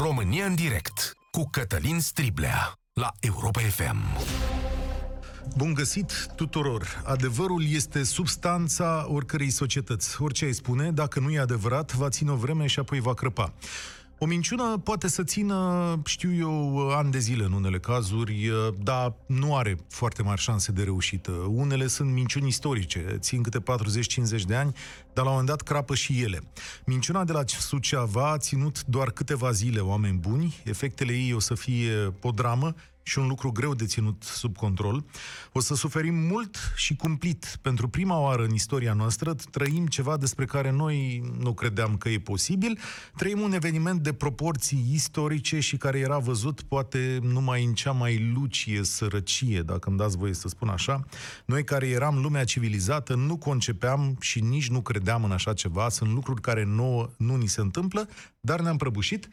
România în direct cu Cătălin Striblea la Europa FM. Bun găsit tuturor! Adevărul este substanța oricărei societăți. Orice ai spune, dacă nu e adevărat, va ține o vreme și apoi va crăpa. O minciună poate să țină, știu eu, ani de zile în unele cazuri, dar nu are foarte mari șanse de reușită. Unele sunt minciuni istorice, țin câte 40-50 de ani, dar la un moment dat crapă și ele. Minciuna de la Suceava a ținut doar câteva zile, oameni buni, efectele ei o să fie o dramă și un lucru greu de ținut sub control. O să suferim mult și cumplit. Pentru prima oară în istoria noastră trăim ceva despre care noi nu credeam că e posibil. Trăim un eveniment de proporții istorice și care era văzut poate numai în cea mai lucie sărăcie, dacă îmi dați voie să spun așa. Noi care eram lumea civilizată nu concepeam și nici nu credeam în așa ceva. Sunt lucruri care nouă nu ni se întâmplă, dar ne-am prăbușit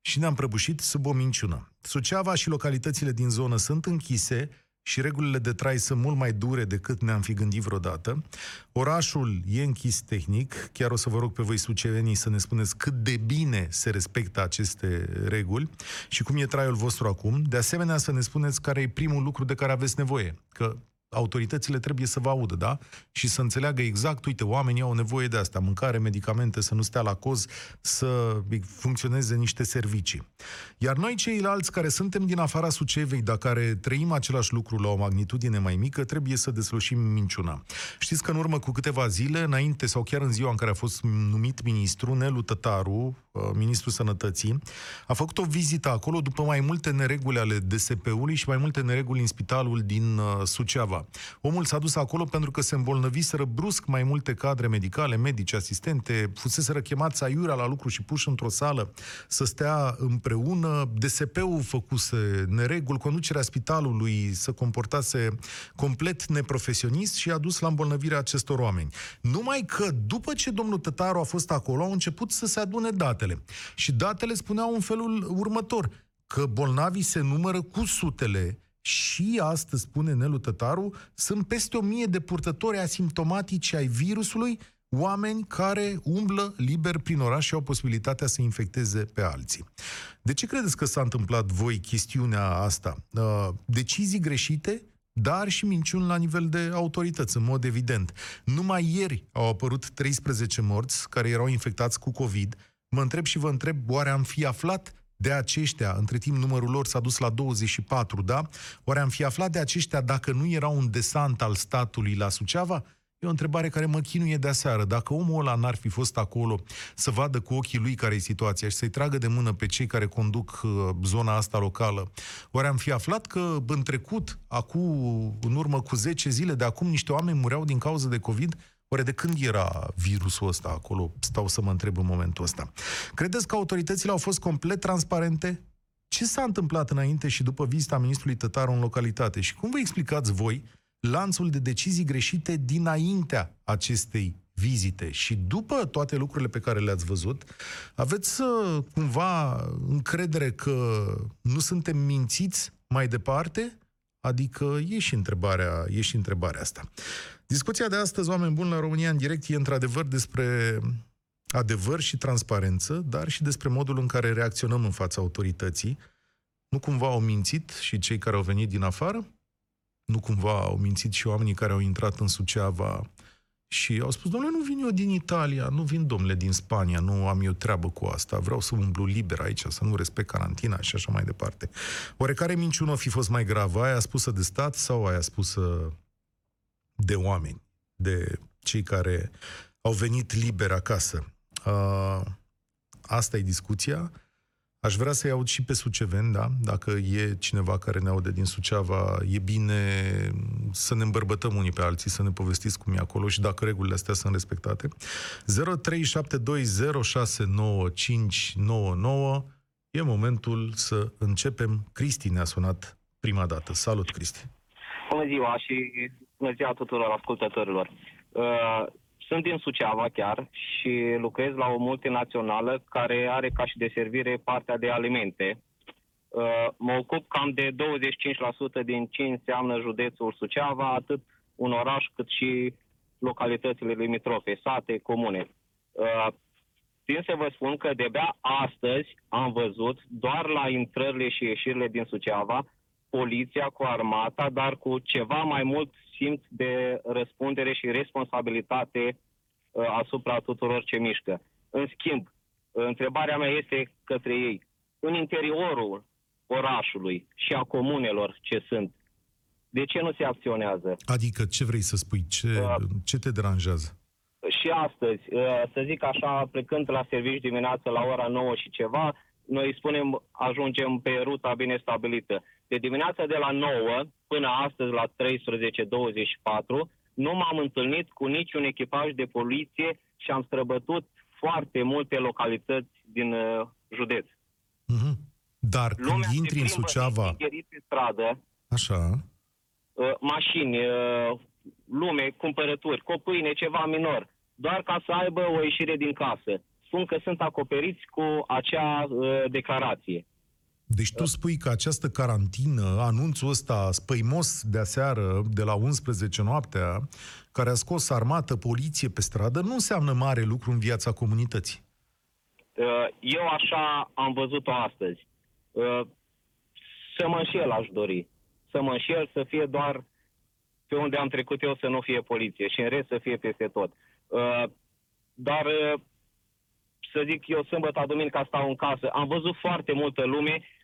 și ne-am prăbușit sub o minciună. Suceava și localitățile din zonă sunt închise și regulile de trai sunt mult mai dure decât ne-am fi gândit vreodată. Orașul e închis tehnic, chiar o să vă rog pe voi sucevenii să ne spuneți cât de bine se respectă aceste reguli și cum e traiul vostru acum. De asemenea, să ne spuneți care e primul lucru de care aveți nevoie, că autoritățile trebuie să vă audă, da? Și să înțeleagă exact, uite, oamenii au nevoie de asta, mâncare, medicamente, să nu stea la coz, să funcționeze niște servicii. Iar noi ceilalți care suntem din afara Sucevei, dar care trăim același lucru la o magnitudine mai mică, trebuie să deslușim minciuna. Știți că în urmă cu câteva zile, înainte sau chiar în ziua în care a fost numit ministru, Nelu Tătaru, uh, ministrul sănătății, a făcut o vizită acolo după mai multe nereguli ale DSP-ului și mai multe nereguli în spitalul din uh, Suceava. Omul s-a dus acolo pentru că se îmbolnăviseră brusc mai multe cadre medicale, medici, asistente, fuseseră chemați aiurea la lucru și puși într-o sală să stea împreună. DSP-ul făcuse neregul, conducerea spitalului să comportase complet neprofesionist și a dus la îmbolnăvirea acestor oameni. Numai că după ce domnul Tătaru a fost acolo, au început să se adune datele. Și datele spuneau în felul următor, că bolnavii se numără cu sutele, și astăzi, spune Nelu Tătaru, sunt peste o mie de purtători asimptomatici ai virusului, oameni care umblă liber prin oraș și au posibilitatea să infecteze pe alții. De ce credeți că s-a întâmplat voi chestiunea asta? Uh, decizii greșite, dar și minciuni la nivel de autorități, în mod evident. Numai ieri au apărut 13 morți care erau infectați cu COVID. Mă întreb și vă întreb, oare am fi aflat de aceștia, între timp numărul lor s-a dus la 24, da? Oare am fi aflat de aceștia dacă nu era un desant al statului la Suceava? E o întrebare care mă chinuie de aseară. Dacă omul ăla n-ar fi fost acolo să vadă cu ochii lui care e situația și să-i tragă de mână pe cei care conduc uh, zona asta locală, oare am fi aflat că în trecut, acum, în urmă cu 10 zile de acum, niște oameni mureau din cauza de COVID? Oare de când era virusul ăsta acolo? Stau să mă întreb în momentul ăsta. Credeți că autoritățile au fost complet transparente? Ce s-a întâmplat înainte și după vizita ministrului Tătaru în localitate? Și cum vă explicați voi lanțul de decizii greșite dinaintea acestei vizite și după toate lucrurile pe care le-ați văzut, aveți uh, cumva încredere că nu suntem mințiți mai departe? Adică e și întrebarea, e și întrebarea asta. Discuția de astăzi, oameni buni, la România în direct, e într-adevăr despre adevăr și transparență, dar și despre modul în care reacționăm în fața autorității. Nu cumva au mințit și cei care au venit din afară? Nu cumva au mințit și oamenii care au intrat în Suceava și au spus, domnule, nu vin eu din Italia, nu vin domnule din Spania, nu am eu treabă cu asta, vreau să umblu liber aici, să nu respect carantina și așa mai departe. Oarecare minciună fi fost mai gravă, aia spusă de stat sau aia spusă de oameni, de cei care au venit liber acasă? Uh, asta e discuția. Aș vrea să-i aud și pe Suceven, da? Dacă e cineva care ne aude din Suceava, e bine să ne îmbărbătăm unii pe alții, să ne povestiți cum e acolo și dacă regulile astea sunt respectate. 0372069599 e momentul să începem. Cristi ne-a sunat prima dată. Salut, Cristi! Bună ziua și bună ziua tuturor ascultătorilor! Uh, sunt din Suceava chiar și lucrez la o multinațională care are ca și de servire partea de alimente. Uh, mă ocup cam de 25% din ce înseamnă județul Suceava, atât un oraș cât și localitățile limitrofe, sate, comune. Uh, țin să vă spun că de-abia astăzi am văzut, doar la intrările și ieșirile din Suceava, poliția cu armata, dar cu ceva mai mult simț de răspundere și responsabilitate uh, asupra tuturor ce mișcă. În schimb, întrebarea mea este către ei. În interiorul orașului și a comunelor ce sunt, de ce nu se acționează? Adică ce vrei să spui? Ce, Uh. ce te deranjează? și astăzi, uh, să zic așa, plecând la serviciu dimineață la ora 9 și ceva, noi spunem ajungem pe ruta bine stabilită. De dimineața de la 9 până astăzi la 13.24 nu m-am întâlnit cu niciun echipaj de poliție și am străbătut foarte multe localități din uh, județ. Mhm. Dar când se intri în plimbă Suceava, nețigărit pe stradă, așa, uh, mașini, uh, lume, cumpărături, cu pâine, ceva minor, doar ca să aibă o ieșire din casă. Spun că sunt acoperiți cu acea uh, declarație. Deci tu spui că această carantină, anunțul ăsta spăimos de aseară, de la 11 noaptea, care a scos armată, poliție pe stradă, nu înseamnă mare lucru în viața comunității. Uh, Eu așa am văzut-o astăzi. Uh, Să mă înșel aș dori. Să mă înșel să fie doar pe unde am trecut eu să nu fie poliție și în rest să fie peste tot. Uh, Dar uh, să zic eu, sâmbătă, duminica stau în casă. Am văzut foarte multă lume, uh,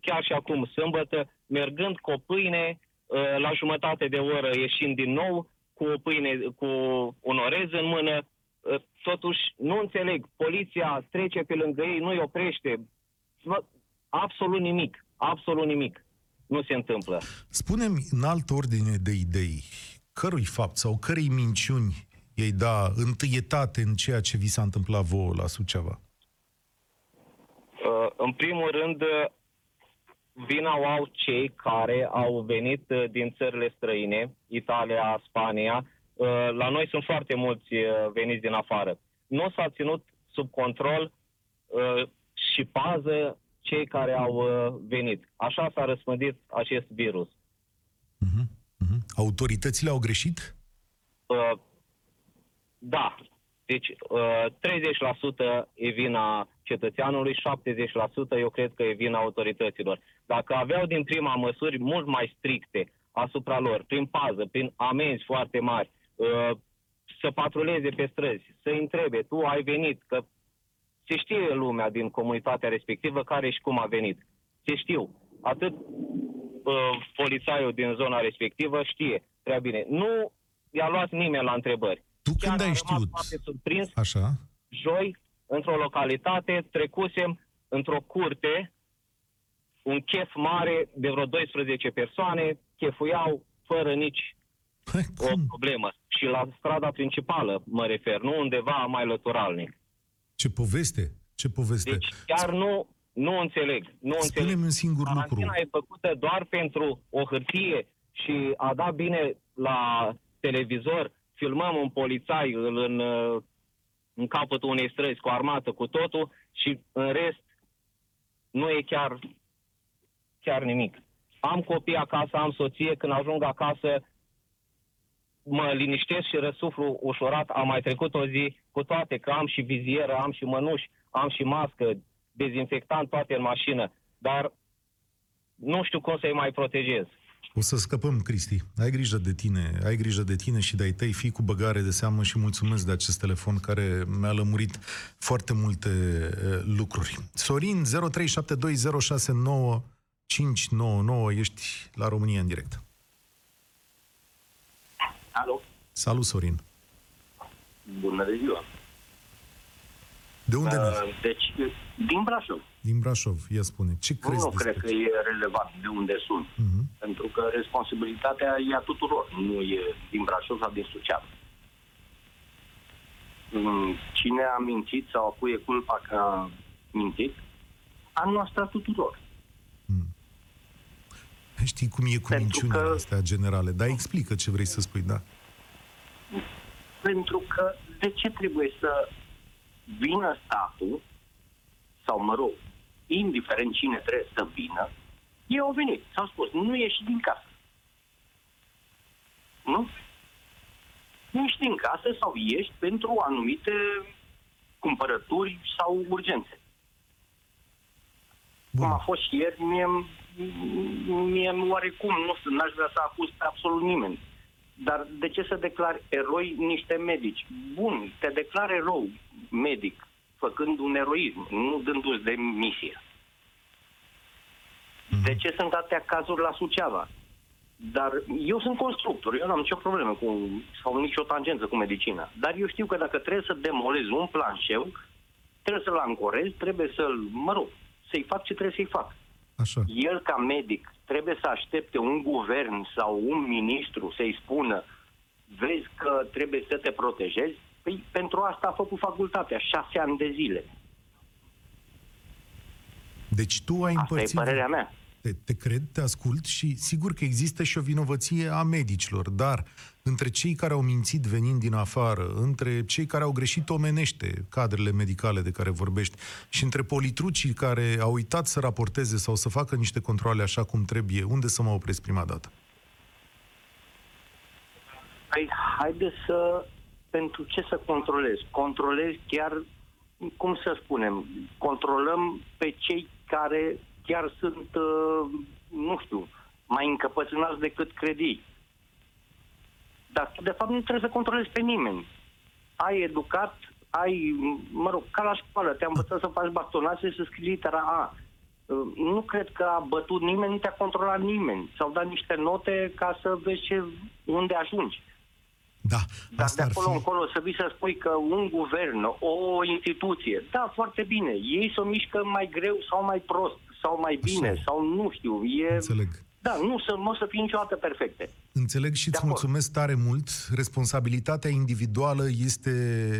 chiar și acum, sâmbătă, mergând cu o pâine, uh, la jumătate de oră ieșind din nou, cu o pâine, cu un orez în mână. Uh, Totuși, nu înțeleg, poliția trece pe lângă ei, nu-i oprește. Bă, Absolut nimic, absolut nimic nu se întâmplă. Spune-mi în altă ordine de idei, cărui fapt sau cărei minciuni ei da întâietate în ceea ce vi s-a întâmplat vouă la Suceava? Uh, În primul rând, uh, vina o au cei care au venit uh, din țările străine, Italia, Spania. Uh, La noi sunt foarte mulți uh, veniți din afară. Nu s-a ținut sub control uh, și pază cei care au uh, venit. Așa s-a răspândit acest virus. Mhm, mhm. Autoritățile au greșit? Uh, Da. Deci uh, 30% e vina cetățeanului, 70% eu cred că e vina autorităților. Dacă aveau din prima măsuri mult mai stricte asupra lor, prin pază, prin amenzi foarte mari, uh, să patruleze pe străzi, să întrebe, tu ai venit, că se știe lumea din comunitatea respectivă care și cum a venit. Se știu. Atât uh, polițaiul din zona respectivă știe prea bine. Nu i-a luat nimeni la întrebări. Tu Chiar când am ai rămas știut? foarte surprins. Așa? Joi, într-o localitate, trecusem într-o curte, un chef mare de vreo 12 persoane, chefuiau fără nici Hai, o cum? problemă. Și la strada principală mă refer, nu undeva mai lăturalnic. Ce poveste? Ce poveste? Deci chiar nu, nu înțeleg. Nu înțeleg. Spune-mi un singur lucru. Carantina e făcută doar pentru o hârtie și a dat bine la televizor, filmăm un polițai îl în, uh, în capătul unei străzi cu armată, cu totul și în rest nu e chiar, chiar nimic. Am copii acasă, am soție, când ajung acasă mă liniștesc și răsuflu ușurat. Am mai trecut o zi cu toate, că am și vizieră, am și mănuși, am și mască, dezinfectant toate în mașină, dar nu știu cum să-i mai protejez. O să scăpăm, Cristi. Ai grijă de tine, ai grijă de tine și de-ai tăi, fii cu băgare de seamă și mulțumesc de acest telefon care mi-a lămurit foarte multe uh, lucruri. Sorin, 0372069599, ești la România în direct. Alo, Salut, Sorin. bună de ziua. De unde uh, Uh, deci, din Brașov. Din Brașov, ia spune. Ce crezi nu despre cred că e relevant de unde sunt. Mhm. Pentru că responsabilitatea e a tuturor, nu e din Brașov sau din Suceava. Mm, Cine a mințit sau a cui e culpa că a mințit, a noastră a tuturor. Știi cum e cu Pentru minciunile că- astea generale, dar explică ce vrei să spui, da. Pentru că de ce trebuie să vină statul, sau mă rog, indiferent cine trebuie să vină, ei au venit, s-au spus, nu ieși din casă. Nu? Nu ieși din casă sau ieși pentru anumite cumpărături sau urgențe. Bun. Cum a fost și ieri, mie, mie oarecum, nu știu, n-aș vrea să acuz pe absolut nimeni. Dar de ce să declari eroi niște medici? Bun, te declare erou medic, făcând un eroism, nu dându-ți de misie. De ce sunt atâtea cazuri la Suceava? Dar eu sunt constructor, eu nu am nicio problemă cu, sau nicio tangență cu medicina. Dar eu știu că dacă trebuie să demolez un planșeu, trebuie să-l ancorez, trebuie să-l, mă rog, să-i fac ce trebuie să-i fac. Așa. El, ca medic, trebuie să aștepte un guvern sau un ministru să-i spună vezi că trebuie să te protejezi? Păi pentru asta a făcut facultatea, șase ani de zile. Deci tu ai Asta e împărțit... părerea mea. Te, te cred, te ascult și sigur că există și o vinovăție a medicilor, dar între cei care au mințit venind din afară, între cei care au greșit omenește cadrele medicale de care vorbești și între politrucii care au uitat să raporteze sau să facă niște controle așa cum trebuie, unde să mă opresc prima dată? Păi haide să... Pentru ce să controlez? Controlez chiar, cum să spunem, controlăm pe cei care chiar sunt, uh, nu știu, mai încăpățânați decât credii. Dar tu, de fapt, nu trebuie să controlezi pe nimeni. Ai educat, ai, mă rog, ca la școală, te-a învățat să faci bastonație, să scrii litera A. Uh, Nu cred că a bătut nimeni, nu te-a controlat nimeni. S-au dat niște note ca să vezi ce, unde ajungi. Da, Dar asta de ar acolo fi... încolo să vii să spui că un guvern, o instituție, da, foarte bine, ei să o mișcă mai greu sau mai prost, sau mai bine, e. sau nu știu, e... Înțeleg. Da, nu, să, nu o să fie niciodată perfecte. Înțeleg și De îți acord. mulțumesc tare mult. Responsabilitatea individuală este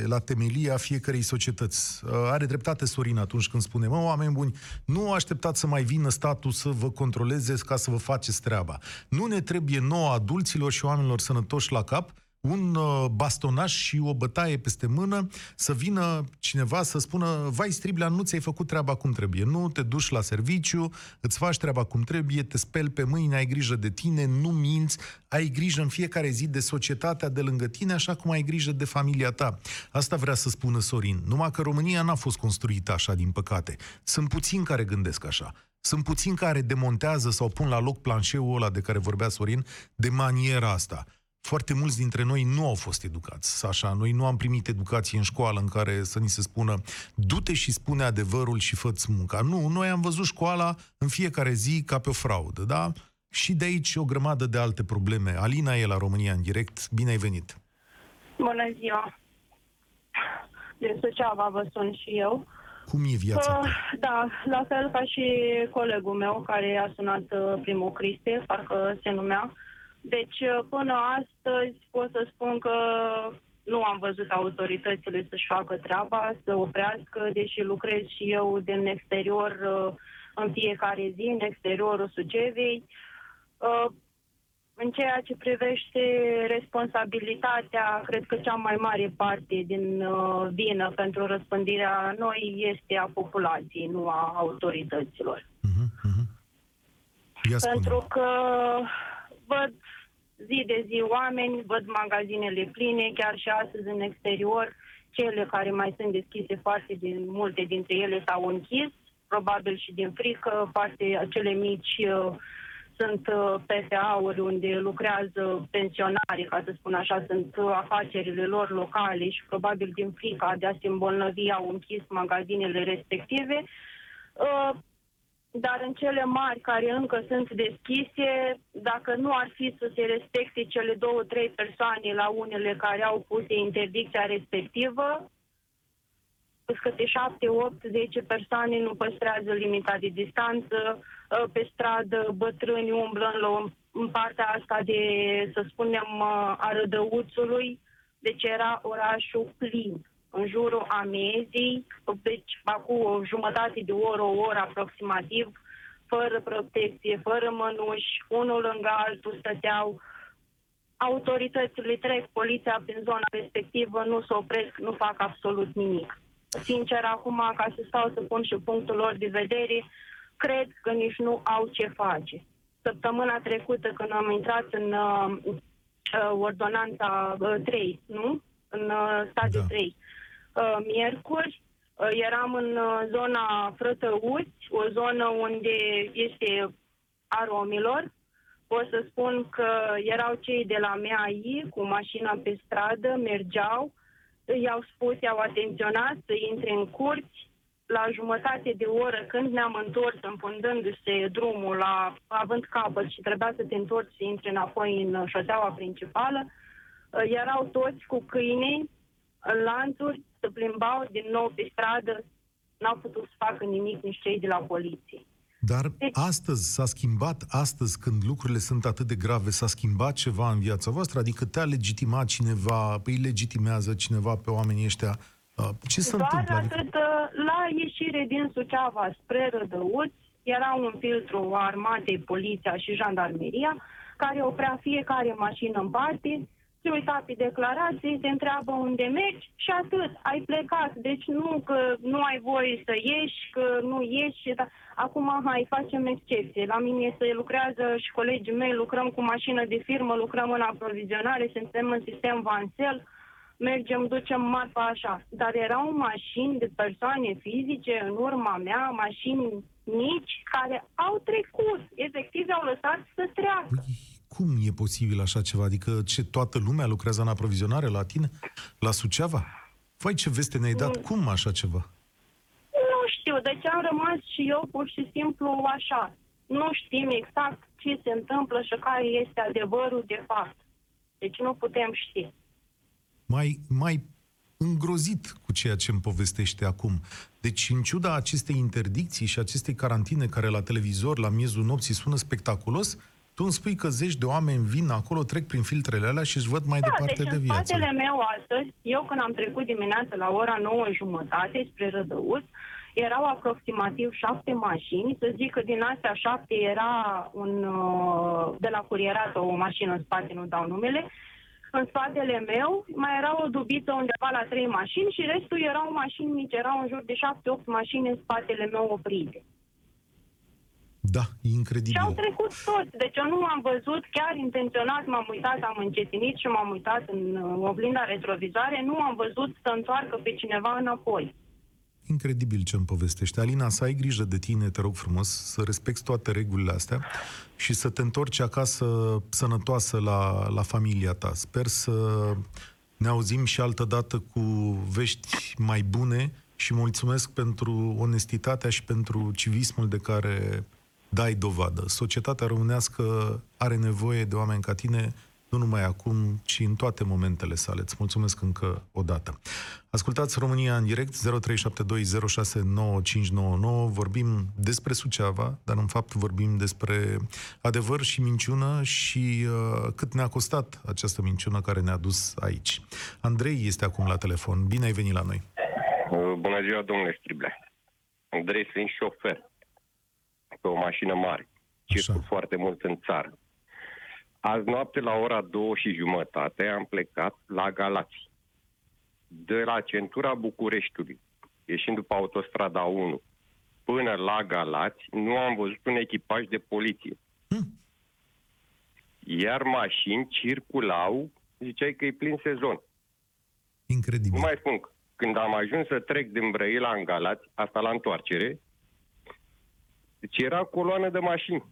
la temelia fiecărei societăți. Uh, Are dreptate Sorin atunci când spune, mă, oameni buni, nu așteptați să mai vină statul să vă controleze ca să vă faceți treaba. Nu ne trebuie nouă adulților și oamenilor sănătoși la cap un uh, bastonaș și o bătaie peste mână, să vină cineva să spună, vai Striblea, nu ți-ai făcut treaba cum trebuie, nu te duci la serviciu, îți faci treaba cum trebuie, te speli pe mâini, ai grijă de tine, nu minți, ai grijă în fiecare zi de societatea de lângă tine, așa cum ai grijă de familia ta. Asta vrea să spună Sorin. Numai că România n-a fost construită așa, din păcate. Sunt puțini care gândesc așa. Sunt puțini care demontează sau pun la loc planșeul ăla de care vorbea Sorin de maniera asta foarte mulți dintre noi nu au fost educați. Așa, noi nu am primit educație în școală în care să ni se spună du-te și spune adevărul și fă-ți munca. Nu, noi am văzut școala în fiecare zi ca pe o fraudă, da? Și de aici o grămadă de alte probleme. Alina e la România în direct. Bine ai venit! Bună ziua! Din Suceava vă sun și eu. Cum e viața Uh, ta? da, la fel ca și colegul meu care a sunat uh, primul Cristi, parcă se numea. Deci uh, până astăzi pot să spun că nu am văzut autoritățile să-și facă treaba, să oprească, deși lucrez și eu din exterior uh, în fiecare zi, în exteriorul Sugevei. Uh, în ceea ce privește responsabilitatea, cred că cea mai mare parte din uh, vină pentru răspândirea noi este a populației, nu a autorităților. Uh-huh, uh-huh. Ia spune. Pentru că văd zi de zi oameni, văd magazinele pline, chiar și astăzi în exterior, cele care mai sunt deschise, foarte din, multe dintre ele s-au închis, probabil și din frică, parte cele mici uh, sunt uh, PFA-uri unde lucrează pensionarii, ca să spun așa, sunt uh, afacerile lor locale și probabil din frica de a se îmbolnăvi au închis magazinele respective. Uh, dar în cele mari care încă sunt deschise, dacă nu ar fi să se respecte cele două, trei persoane la unele care au pus interdicția respectivă, câte șapte, opt, zece persoane nu păstrează limita de distanță, ă, pe stradă bătrâni umblă în, în partea asta de, să spunem, ă, a Rădăuțului, deci era orașul plin în jurul amiezii, deci acum o jumătate de oră, o oră aproximativ, fără protecție, fără mănuși, unul lângă altul stăteau. Autoritățile trec, poliția prin zona respectivă, nu se opresc, nu fac absolut nimic. Sincer, acum, ca să stau să pun și punctul lor de vedere, cred că nici nu au ce face. Săptămâna trecută, când am intrat în uh, uh, ordonanța uh, 3, nu? În uh, stadiul Da. da. 3, uh, miercuri. Uh, eram în uh, zona Frătăuți, o zonă unde este a romilor. Pot să spun că erau cei de la MEAI cu mașina pe stradă, mergeau, i-au spus, i-au atenționat să intre în curți, la jumătate de oră, când ne-am întors, împundându-se drumul, la, având capăt și trebuia să te întorci să intri înapoi în șoseaua principală, uh, erau toți cu câinii, în lanțuri, se plimbau din nou pe stradă, n-au putut să facă nimic nici cei de la poliție. Dar astăzi s-a schimbat, astăzi când lucrurile sunt atât de grave, s-a schimbat ceva în viața voastră? Adică te-a legitimat cineva, îi legitimează cineva pe oamenii ăștia? Uh, Ce se Doar întâmplă? Adică- atât, uh, la ieșire din Suceava spre Rădăuți, era un filtru a armatei, poliția și jandarmeria, care oprea fiecare mașină în parte, se uita pe declarații, te întreabă unde mergi și atât, ai plecat. Deci nu că nu ai voie să ieși, că nu ieși. și Da. Acum, hai, facem excepție. La mine se lucrează și colegii mei, lucrăm cu mașină de firmă, lucrăm în aprovizionare, suntem în sistem Vansel, mergem, ducem marfa așa. Dar erau mașini de persoane fizice în urma mea, mașini mici, care au trecut. Efectiv, au lăsat să treacă. Păi, cum e posibil așa ceva? Adică ce toată lumea lucrează în aprovizionare la tine? La Suceava? Vai, ce veste ne-ai dat? Mm. Cum așa ceva? Nu știu, deci am rămas și eu pur și simplu așa. Nu știm exact ce se întâmplă și care este adevărul de fapt. Deci nu putem ști. mai, mai îngrozit cu ceea ce îmi povestește acum. Deci, în ciuda acestei interdicții și acestei carantine care la televizor, la miezul nopții, sună spectaculos, tu îmi spui că zeci de oameni vin acolo, trec prin filtrele alea și își văd mai Da, departe deci de în viață. spatele meu astăzi, eu când am trecut dimineața la ora 9 jumătate spre Rădăuț, erau aproximativ șapte mașini, să zic că din astea șapte era un, uh, de la curierat o mașină în spate, nu dau numele, în spatele meu mai era o dubiță undeva la trei mașini și restul erau mașini mici, erau în jur de șapte-opt mașini în spatele meu oprite. Da, e Și incredibil. au trecut toți. Deci eu nu am văzut, chiar intenționat m-am uitat, am încetinit și m-am uitat în uh, oglinda retrovizoare, nu am văzut să întoarcă pe cineva înapoi. Incredibil ce îmi povestește. Alina, să ai grijă de tine, te rog frumos, să respecti toate regulile astea și să te întorci acasă sănătoasă la, la familia ta. Sper să ne auzim și altă dată cu vești mai bune și mulțumesc pentru onestitatea și pentru civismul de care dai dovadă. Societatea românească are nevoie de oameni ca tine nu numai acum, ci în toate momentele sale. Îți mulțumesc încă o dată. Ascultați România în direct, 0372069599. Vorbim despre Suceava, dar în fapt vorbim despre adevăr și minciună și uh, cât ne-a costat această minciună care ne-a dus aici. Andrei este acum la telefon. Bine ai venit la noi. Uh, Bună ziua, domnule Striblea. Andrei, sunt șofer pe o mașină mare. Circul Așa. foarte mult în țară. Azi noapte la ora două și jumătate am plecat la Galați. De la centura Bucureștiului, ieșind după autostrada 1, până la Galați, nu am văzut un echipaj de poliție. Hm. Iar mașini circulau, ziceai că e plin sezon. Incredibil. Nu mai spun, când am ajuns să trec din Brăila în Galați, asta la întoarcere, deci era coloană de mașini.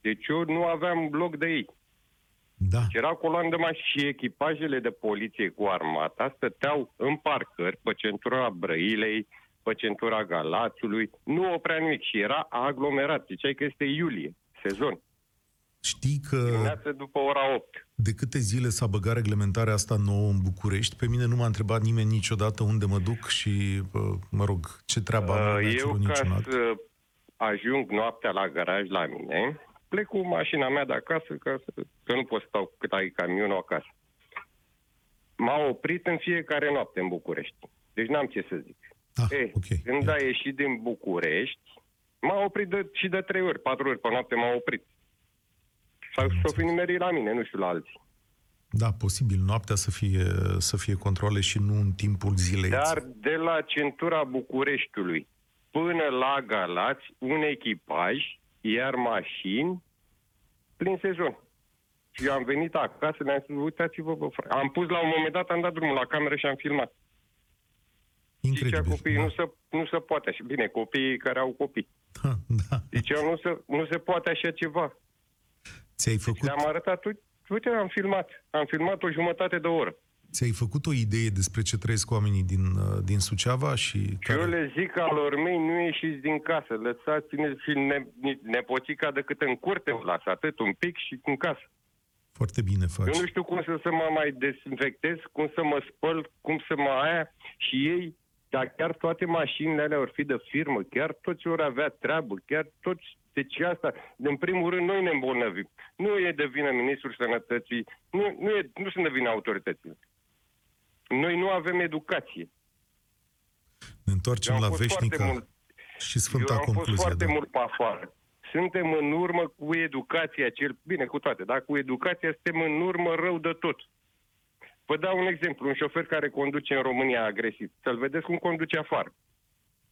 Deci eu nu aveam loc de ei. Da. Deci era coloană de mașini și echipajele de poliție cu armata stăteau în parcări pe centura Brăilei, pe centura Galațiului, nu oprea nimic și era aglomerat. Ziceai că este iulie, sezon, Știi că dimineață după ora 8. de câte zile s-a băgat reglementarea asta nouă în București? Pe mine nu m-a întrebat nimeni niciodată unde mă duc și, uh, mă rog, ce treabă am, nu mi-a Uh, Eu, cerut ca niciun act. să ajung noaptea la garaj la mine, plec cu mașina mea de acasă, ca să, că nu pot să stau cât ai camionul acasă. M-a oprit în fiecare noapte în București. Deci n-am ce să zic. Ah, Eh, ok. când Ia. a ieșit din București, m-a oprit de, și de trei ori, patru ori pe noapte m-a oprit. Sau s-o fi nimerit la mine, nu știu la alții. Da, posibil noaptea să fie, să fie controle și nu în timpul zilei. Dar de la centura Bucureștiului până la Galați, un echipaj, iar mașini, plin sezon. Și eu am venit acasă, ne-am spus, uitați-vă, bă, frate. Am pus la un moment dat, am dat drumul la cameră și am filmat. incredibil. copiii da. nu, se, nu se poate așa. Bine, copiii care au copii. Da, da. Zicea, nu se, nu se poate așa ceva. Ți-ai făcut, Le-am arătat, uite, uite, am filmat. Am filmat o jumătate de oră. Ți-ai făcut o idee despre ce trăiesc oamenii din, uh, din Suceava și Și care... eu le zic alor mei, nu ieșiți din casă, lăsați-ne și ne, ne- nepoțica decât în curte, o las atât, un pic și în casă. Foarte bine faci. Eu nu știu cum să, să mă mai dezinfectez, cum să mă spăl, cum să mă aia și ei, dar chiar toate mașinile alea vor fi de firmă, chiar toți vor avea treabă, chiar toți, deci asta, în primul rând, noi ne îmbolnăvim. Nu e de vină Ministrul Sănătății, nu, nu, e, nu sunt de vină autoritățile. Noi nu avem educație. Ne întoarcem Eu am la fost foarte veșnica mult- și sfânta Eu am fost concluzie. foarte Da. mult pe afară. Suntem în urmă cu educația, cel bine cu toate, dar cu educația suntem în urmă rău de tot. Vă dau un exemplu, un șofer care conduce în România agresiv. Să-l vedeți cum conduce afară.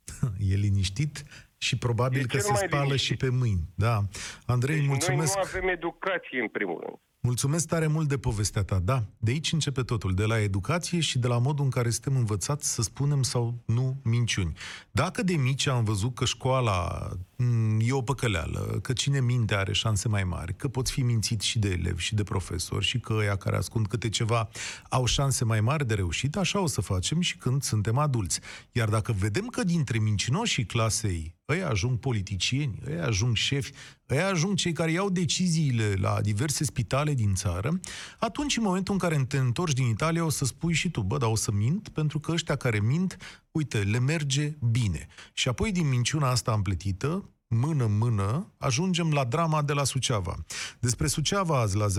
E liniștit și probabil E că cel se mai spală liniștit. și pe mâini. Da. Andrei, Deci mulțumesc. Noi nu avem educație, în primul rând. Mulțumesc tare mult de povestea ta. Da, de aici începe totul, de la educație și de la modul în care suntem învățați să spunem sau nu minciuni. Dacă de mici am văzut că școala m, e o păcăleală, că cine minte are șanse mai mari, că poți fi mințit și de elevi și de profesori și că ăia care ascund câte ceva au șanse mai mari de reușit, așa o să facem și când suntem adulți. Iar dacă vedem că dintre mincinoșii clasei ăia ajung politicieni, ăia ajung șefi, ăia ajung cei care iau deciziile la diverse spitale din țară, atunci în momentul în care te întorci din Italia o să spui și tu, bă, dar o să mint, pentru că ăștia care mint, uite, le merge bine. Și apoi din minciuna asta împletită, mână-mână, ajungem la drama de la Suceava. Despre Suceava azi la 0372069599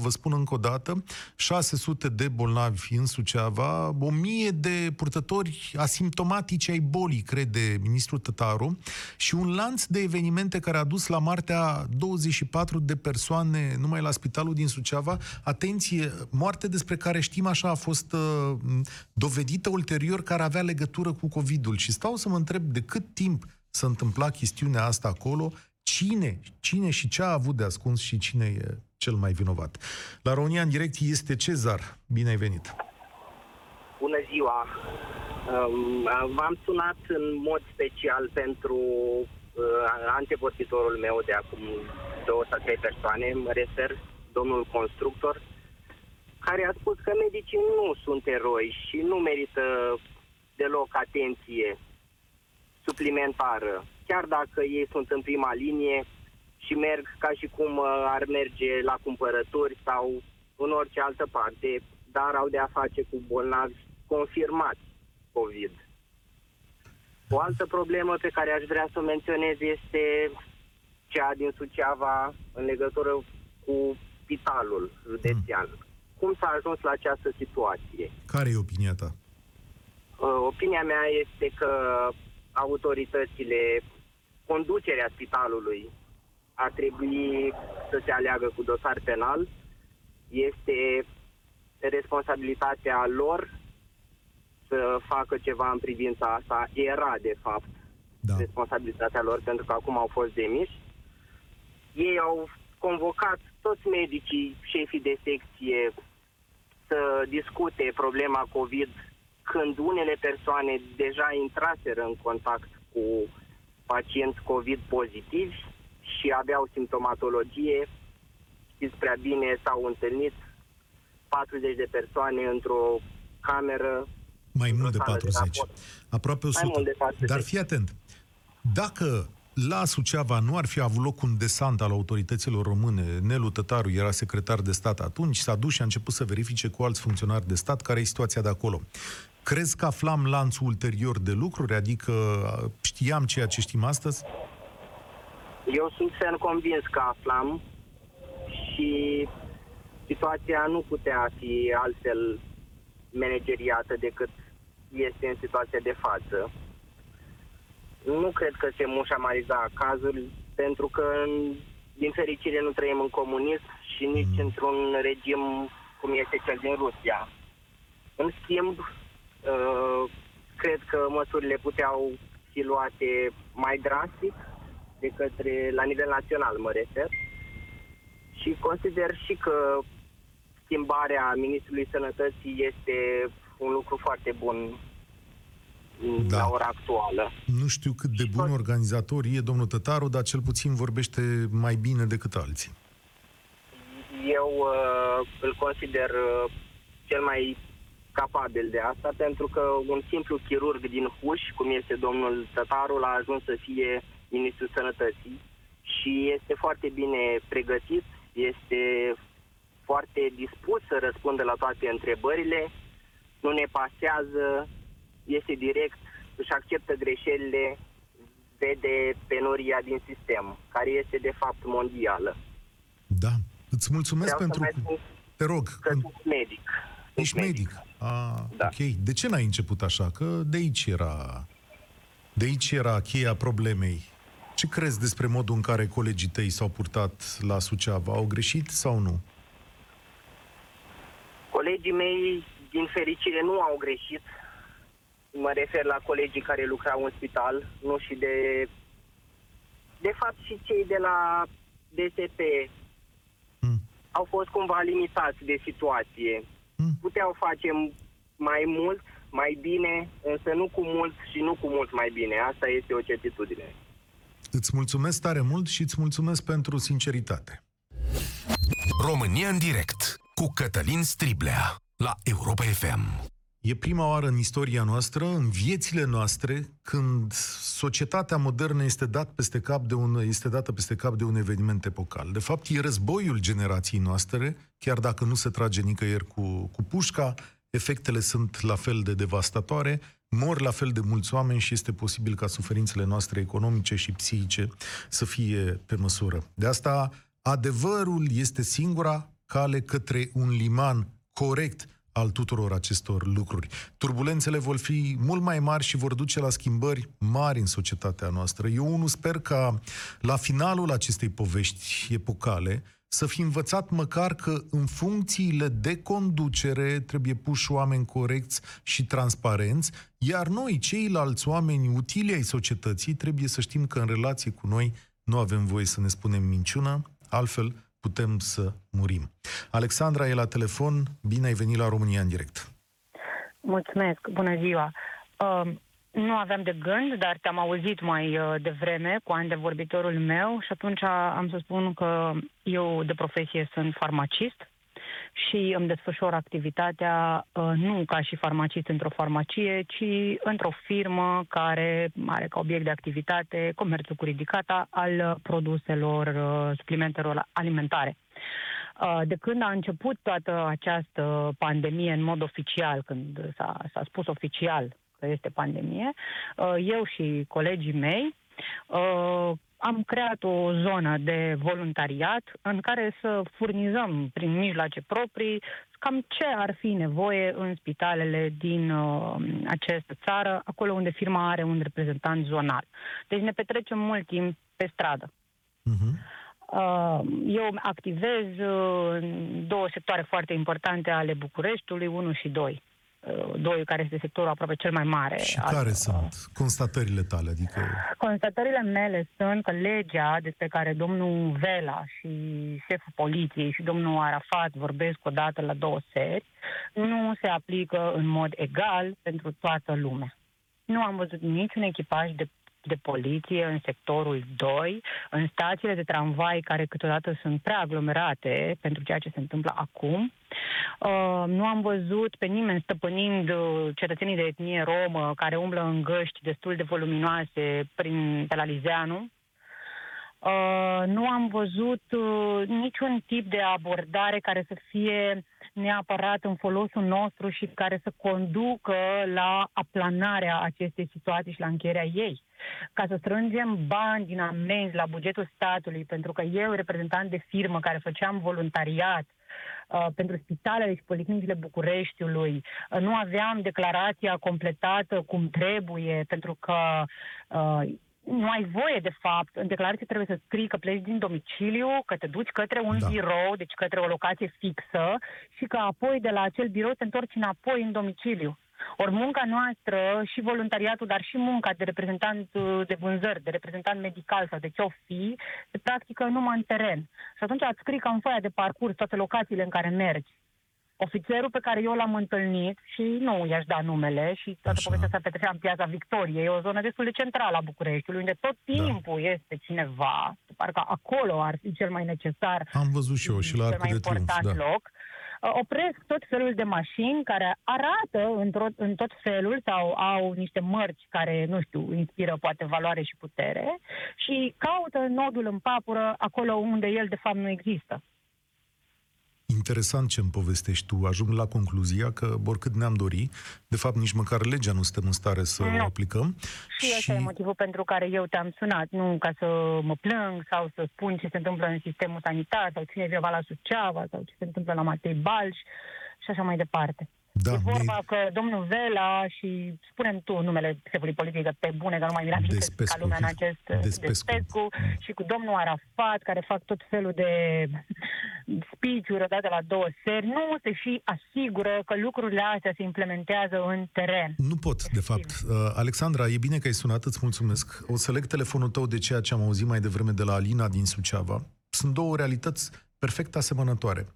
vă spun încă o dată, 600 de bolnavi în Suceava, 1000 de purtători asimptomatici ai bolii, crede ministrul Tătaru, și un lanț de evenimente care a dus la moartea 24 de persoane numai la spitalul din Suceava. Atenție, moarte despre care știm așa a fost uh, dovedită ulterior care avea legătură cu COVID-ul. Și stau să mă întreb de cât timp s-a întâmplat chestiunea asta acolo, cine, cine și ce a avut de ascuns și cine e cel mai vinovat. La România în direct este Cezar. Bine ai venit! Bună ziua! Um, V-am sunat în mod special pentru uh, antevorbitorul meu de acum două sau trei persoane, mă refer domnul constructor, care a spus că medicii nu sunt eroi și nu merită deloc atenție suplimentară, chiar dacă ei sunt în prima linie și merg ca și cum uh, ar merge la cumpărături sau în orice altă parte, dar au de a face cu bolnavi confirmați COVID. O altă problemă pe care aș vrea să o menționez este cea din Suceava în legătură cu spitalul județean. Cum s-a ajuns la această situație? Care e opinia ta? Uh, Opinia mea este că autoritățile, conducerea spitalului ar trebui să se aleagă cu dosar penal. Este responsabilitatea lor să facă ceva în privința asta. Era, de fapt, Da. responsabilitatea lor pentru că acum au fost demiși. Ei au convocat toți medicii, șefii de secție să discute problema COVID când unele persoane deja intraseră în contact cu pacienți COVID pozitivi și aveau simptomatologie. Știți prea bine, s-au întâlnit 40 de persoane într-o cameră Mai mult de Într-o sală de 40. raport. Aproape 100. mult de 40. Dar fii atent. Dacă la Suceava nu ar fi avut loc un desant al autorităților române, Nelu Tătaru era secretar de stat atunci, s-a dus și a început să verifice cu alți funcționari de stat care e situația de acolo. Crezi că aflam lanțul ulterior de lucruri? Adică știam ceea ce știm astăzi? Eu sunt ferm convins că aflam și situația nu putea fi altfel manageriată decât este în situația de față. Nu cred că se mușamariza cazul, pentru că, în- din fericire, nu trăim în comunism și nici într-un regim cum este cel din Rusia. În schimb, uh, cred că măsurile puteau fi luate mai drastic de către, la nivel național mă refer, și consider și că schimbarea Ministrului Sănătății este un lucru foarte bun Da. la ora actuală. Nu știu cât de bun organizator e domnul Tătaru, dar cel puțin vorbește mai bine decât alții. Eu uh, îl consider uh, cel mai capabil de asta, pentru că un simplu chirurg din Huș, cum este domnul Tătarul, a ajuns să fie ministrul sănătății și este foarte bine pregătit, este foarte dispus să răspundă la toate întrebările, nu ne pasează, este direct, își acceptă greșelile, vede penuria din sistem, care este de fapt mondială. Da. Îți mulțumesc Vreau pentru... să mai spun Te rog, că în- sunt medic. Sunt ești medic. A, Da. ok. De ce n-ai început așa? Că de aici era... De aici era cheia problemei. Ce crezi despre modul în care colegii tăi s-au purtat la Suceava? Au greșit sau nu? Colegii mei, din fericire, nu au greșit. Mă refer la colegii care lucrau în spital, nu și de... De fapt, și cei de la DSP Hmm. au fost cumva limitați de situație. Hmm. Puteau face mai mult, mai bine, însă nu cu mult și nu cu mult mai bine. Asta este o certitudine. Îți mulțumesc tare mult și îți mulțumesc pentru sinceritate. România în direct cu Cătălin Striblea la Europa FM. E prima oară în istoria noastră, în viețile noastre, când societatea modernă este, dat peste cap de un, este dată peste cap de un eveniment epocal. De fapt, e războiul generației noastre, chiar dacă nu se trage nicăieri cu, cu pușca, efectele sunt la fel de devastatoare, mor la fel de mulți oameni și este posibil ca suferințele noastre economice și psihice să fie pe măsură. De asta, adevărul este singura cale către un liman corect al tuturor acestor lucruri. Turbulențele vor fi mult mai mari și vor duce la schimbări mari în societatea noastră. Eu unul sper ca la finalul acestei povești epocale să fi învățat măcar că în funcțiile de conducere trebuie puși oameni corecți și transparenți, iar noi, ceilalți oameni utili ai societății, trebuie să știm că în relație cu noi nu avem voie să ne spunem minciună, altfel putem să murim. Alexandra e la telefon, bine ai venit la România în direct. Mulțumesc, bună ziua. Uh, nu aveam de gând, dar te-am auzit mai uh, devreme cu ani de vorbitorul meu și atunci am să spun că eu de profesie sunt farmacist și îmi desfășor activitatea uh, nu ca și farmacist într-o farmacie, ci într-o firmă care are ca obiect de activitate comerțul cu ridicata al uh, produselor, uh, suplimentelor alimentare. Uh, De când a început toată această pandemie în mod oficial, când s-a, s-a spus oficial că este pandemie, uh, eu și colegii mei uh, am creat o zonă de voluntariat în care să furnizăm prin mijloace proprii cam ce ar fi nevoie în spitalele din uh, această țară, acolo unde firma are un reprezentant zonal. Deci ne petrecem mult timp pe stradă. Uh-huh. Uh, Eu activez uh, în două sectoare foarte importante ale Bucureștiului, 1 și 2. 2, care este sectorul aproape cel mai mare. Și al- care sunt constatările tale? Adică, Constatările mele sunt că legea despre care domnul Vela și șeful poliției și domnul Arafat vorbesc odată la două seri, nu se aplică în mod egal pentru toată lumea. Nu am văzut niciun echipaj de de poliție în sectorul 2, în stațiile de tramvai care câteodată sunt prea aglomerate pentru ceea ce se întâmplă acum. Uh, nu am văzut pe nimeni stăpânind uh, cetățenii de etnie romă care umblă în găști destul de voluminoase prin, pe la Lizeanu. Uh, nu am văzut uh, niciun tip de abordare care să fie neapărat în folosul nostru și care să conducă la aplanarea acestei situații și la încheierea ei. Ca să strângem bani din amenzi la bugetul statului, pentru că eu, reprezentant de firmă care făceam voluntariat, uh, pentru spitalele și policlinicile Bucureștiului. Uh, nu aveam declarația completată cum trebuie, pentru că uh, nu ai voie, de fapt. În declarație trebuie să scrii că pleci din domiciliu, că te duci către un Da. da. birou, deci către o locație fixă și că apoi de la acel birou te întorci înapoi în domiciliu. Ori munca noastră și voluntariatul, dar și munca de reprezentant uh, de vânzări, de reprezentant medical sau de ce o fi, se practică numai în teren. Și atunci îți scrii ca în foaia de parcurs toate locațiile în care mergi. Ofițerul pe care eu l-am întâlnit și nu i-aș da numele și toată Așa. povestea s-a petrecea în Piața Victoriei, e o zonă destul de centrală a Bucureștiului, unde tot Da. timpul este cineva, parcă acolo ar fi cel mai necesar Am văzut și eu și la cel Arcul mai de Triunf, important da. loc, uh, opresc tot felul de mașini care arată într-o, în tot felul sau au niște mărci care, nu știu, inspiră poate valoare și putere și caută nodul în papură acolo unde el de fapt nu există. Interesant ce îmi povestești tu. Ajung la concluzia că, oricât ne-am dori, de fapt nici măcar legea nu suntem în stare să Nu. o aplicăm. Și ăsta e motivul pentru care eu te-am sunat, nu ca să mă plâng sau să spun ce se întâmplă în sistemul sanitar sau cine e vinovat la Suceava sau ce se întâmplă la Matei Balș și așa mai departe. Da, e vorba mi-ai- că domnul Vela și spunem tu numele șefului politic că pe bune, că nu mai mi Despescu. ca lumea în acest Despescu. Despescu și cu domnul Arafat care fac tot felul de speech-uri odată la două seri, nu se și asigură că lucrurile astea se implementează în teren. Nu pot, de fapt. Uh, Alexandra, e bine că ai sunat, îți mulțumesc. O să leg telefonul tău de ceea ce am auzit mai devreme de la Alina din Suceava. Sunt două realități perfect asemănătoare.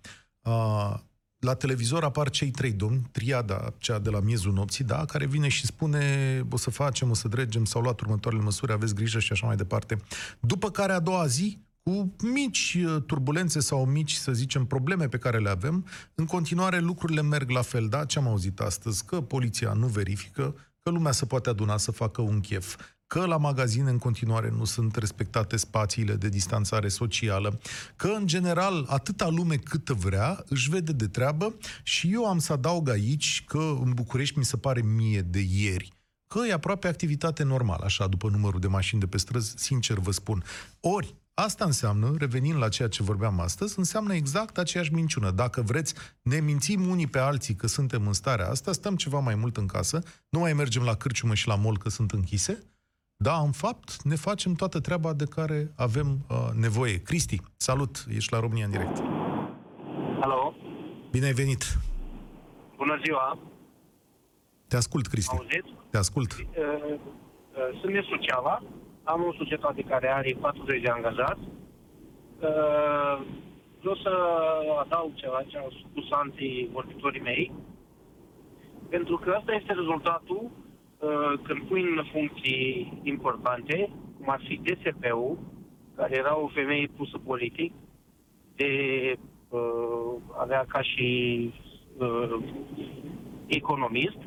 Uh, la televizor apar cei trei domni, triada, cea de la miezul nopții, da, care vine și spune o să facem, o să dregem, s-au luat următoarele măsuri, aveți grijă și așa mai departe. După care a doua zi, cu mici uh, turbulențe sau mici, să zicem, probleme pe care le avem, în continuare lucrurile merg la fel, da? Ce am auzit astăzi? Că poliția nu verifică, că lumea se poate aduna să facă un chef, că la magazine în continuare nu sunt respectate spațiile de distanțare socială, că în general atâta lume cât vrea își vede de treabă și eu am să adaug aici că în București mi se pare mie de ieri că e aproape activitate normală, așa, după numărul de mașini de pe străzi, sincer vă spun. Ori, asta înseamnă, revenind la ceea ce vorbeam astăzi, înseamnă exact aceeași minciună. Dacă vreți, ne mințim unii pe alții că suntem în starea asta, stăm ceva mai mult în casă, nu mai mergem la cârciumă și la mol că sunt închise, da, în fapt, ne facem toată treaba de care avem uh, nevoie. Cristi, salut, ești la România în direct. Alo, Bine ai venit. bună ziua, Te ascult, Cristi. auziți? Te ascult. Uh, uh, Sunt din Suceava, am o societate care are 40 de angajați. Uh, Vreau să adaug ceva ce au spus antii vorbitorii mei, pentru că asta este rezultatul uh, când pui în funcții importante, cum ar fi DSP-ul, care era o femeie pusă politic, de uh, avea ca și uh, economist,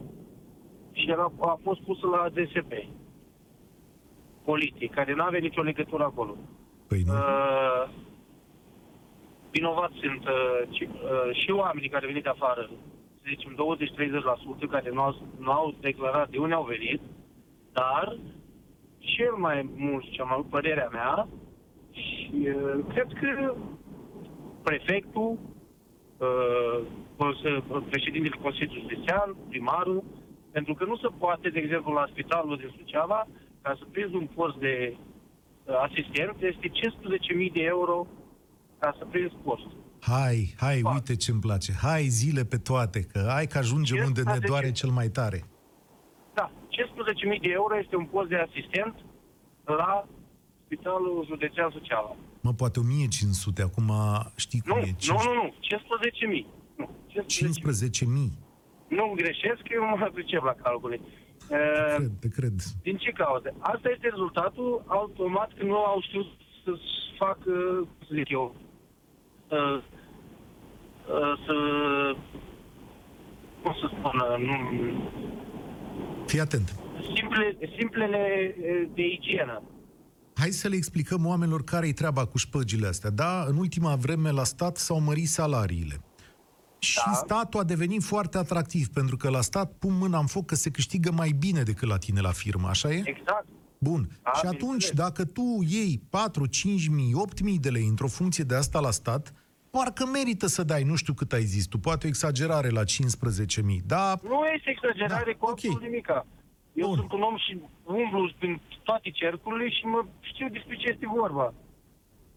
și era, a fost pusă la DSP, politic, care nu avea nicio legătură acolo. Păi nu. Uh, vinovați sunt uh, ci, uh, și oamenii care vin de afară, să zicem 20-30%, care nu au, nu au declarat de unde au venit, dar cel mai mult, cea mai mult părerea mea, și, uh, cred că prefectul, uh, cons- președintele Consiliului Județean, primarul, pentru că nu se poate, de exemplu, la spitalul din Suceava, ca să prinzi un post de uh, asistent, este 15.000 de euro ca să prinzi postul. Hai, hai, Fac. uite ce-mi place. Hai zile pe toate, că hai că ajungem Ce unde ne face doare ce? cel mai tare. Da, 15.000 de euro este un post de asistent la Spitalul Județean Suceava. Mă, poate 1500, acum știi cum Nu, e. nu, nu, nu, 15.000. Nu, 15.000. 15.000. Nu greșesc, eu mă pricep la calcule. Te Uh, cred, te cred. din ce cauze? Asta este rezultatul automat că nu au știut să-și facă, să zic eu, uh, uh, să, cum să spun, uh, nu, Fii atent. simple, simplele uh, de igienă. Hai să le explicăm oamenilor care e treaba cu șpăgile astea. Da, în ultima vreme la stat s-au mărit salariile. Și Da. statul a devenit foarte atractiv, pentru că la stat pun mâna în foc că se câștigă mai bine decât la tine la firmă, așa e? Exact. Bun. Da, și atunci, bineînțeles. dacă tu iei 4, 5 mii, 8 mii de lei într-o funcție de asta la stat, parcă merită să dai, nu știu cât ai zis tu, poate o exagerare la 15 mii, da? Nu este exagerare Da, cu ok. absolut nimica. Eu Bun. sunt un om și umblu prin toate cercurile și mă știu despre ce este vorba.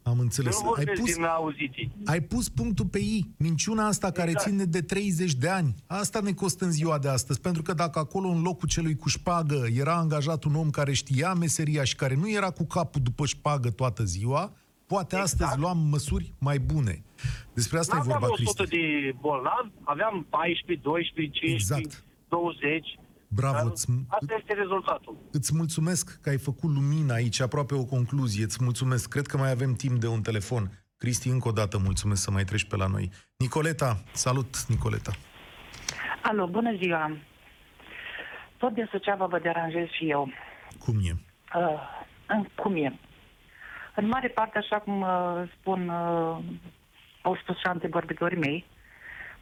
Am Eu înțeles. nu Ai vorbesc pus, din auziții. ai pus punctul pe I. Minciuna asta care Exact. ține de 30 de ani. Asta ne costă în ziua de astăzi. Pentru că dacă acolo în locul celui cu șpagă era angajat un om care știa meseria și care nu era cu capul după șpagă toată ziua, poate Exact. astăzi luam măsuri mai bune. Despre asta e N-aveam vorba, 100 Cristi. de bolnavi, aveam 14, 12, 15, Exact. 20. Bravo, Dar îți, Asta este rezultatul. îți mulțumesc că ai făcut lumină aici, aproape o concluzie. Îți mulțumesc. Cred că mai avem timp de un telefon. Cristi, încă o dată mulțumesc să mai treci pe la noi. Nicoleta, salut, Nicoleta. Alo, bună ziua! Tot din Suceava vă deranjez și eu. Cum e? Uh, în, cum e? În mare parte, așa cum uh, spun, uh, au spus și antevorbitorii mei,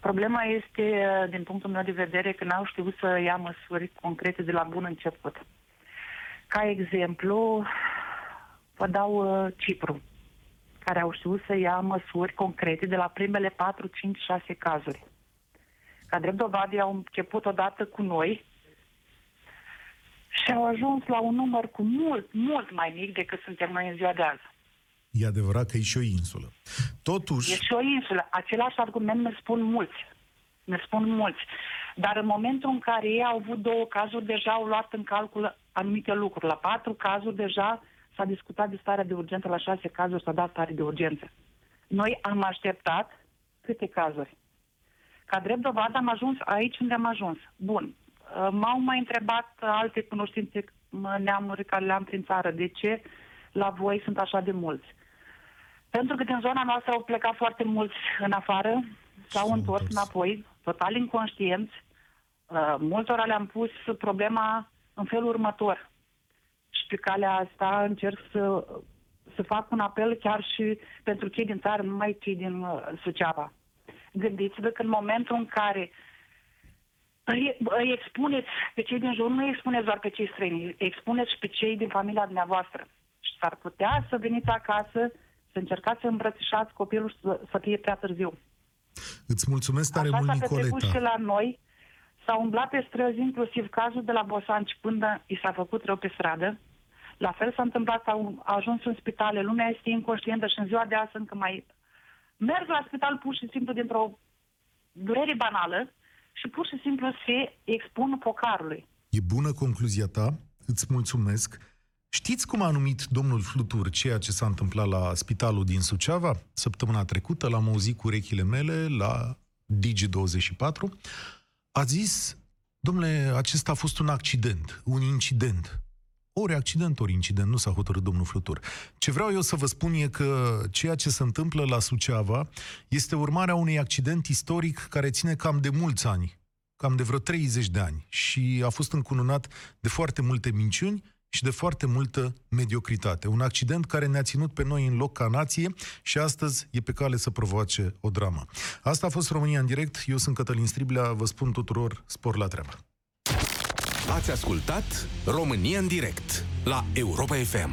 problema este, uh, din punctul meu de vedere, că n-au știut să ia măsuri concrete de la bun început. Ca exemplu, vă dau uh, Cipru, care au știut să ia măsuri concrete de la primele 4, 5, 6 cazuri. Ca drept dovadă, au început odată cu noi și au ajuns la un număr cu mult, mult mai mic decât suntem noi în ziua de azi. E adevărat că e și o insulă. Totuși, E și o insulă. Același argument ne spun mulți. Ne spun mulți. Dar în momentul în care ei au avut două cazuri, deja au luat în calcul anumite lucruri. La patru cazuri deja s-a discutat de starea de urgență, la șase cazuri s-a dat stare de urgență. Noi am așteptat câte cazuri? Ca drept dovadă am ajuns aici unde am ajuns. Bun. Uh, M-au mai întrebat alte cunoștințe mă, neamuri care le-am prin țară. De ce la voi sunt așa de mulți? Pentru că din zona noastră au plecat foarte mulți în afară, s-au S-au întors întors. înapoi, total inconștienți. Uh, multora le-am pus problema în felul următor. Și pe calea asta încerc să, să fac un apel chiar și pentru cei din țară, nu numai cei din uh, Suceava. Gândiți-vă că în momentul în care îi, îi expuneți pe cei din jur, nu îi expuneți doar pe cei străini, îi expuneți și pe cei din familia dumneavoastră. Și s-ar putea să veniți acasă, să încercați să îmbrățișați copilul și să, să fie prea târziu. îți mulțumesc tare Așa mult, s-a petrecut și Nicoleta. la noi. S-au umblat pe străzi, inclusiv cazul de la Bosanci, până i s-a făcut rău pe stradă. La fel s-a întâmplat, au ajuns în spitale, lumea este inconștientă și în ziua de azi încă mai merg la spital pur și simplu dintr-o durere banală și pur și simplu se expun pocarului. E bună concluzia ta, îți mulțumesc. Știți cum a numit domnul Flutur ceea ce s-a întâmplat la spitalul din Suceava? Săptămâna trecută l-am auzit cu urechile mele la Digi24. A zis, domnule, acesta a fost un accident, un incident. Ori accident, ori incident, nu s-a hotărât domnul Flutur. Ce vreau eu să vă spun e că ceea ce se întâmplă la Suceava este urmarea unui accident istoric care ține cam de mulți ani, cam de vreo 30 de ani și a fost încununat de foarte multe minciuni și de foarte multă mediocritate. Un accident care ne-a ținut pe noi în loc ca nație și astăzi e pe cale să provoace o dramă. Asta a fost România în direct. Eu sunt Cătălin Striblea. Vă spun tuturor spor la treabă. Ați ascultat România în direct la Europa FM.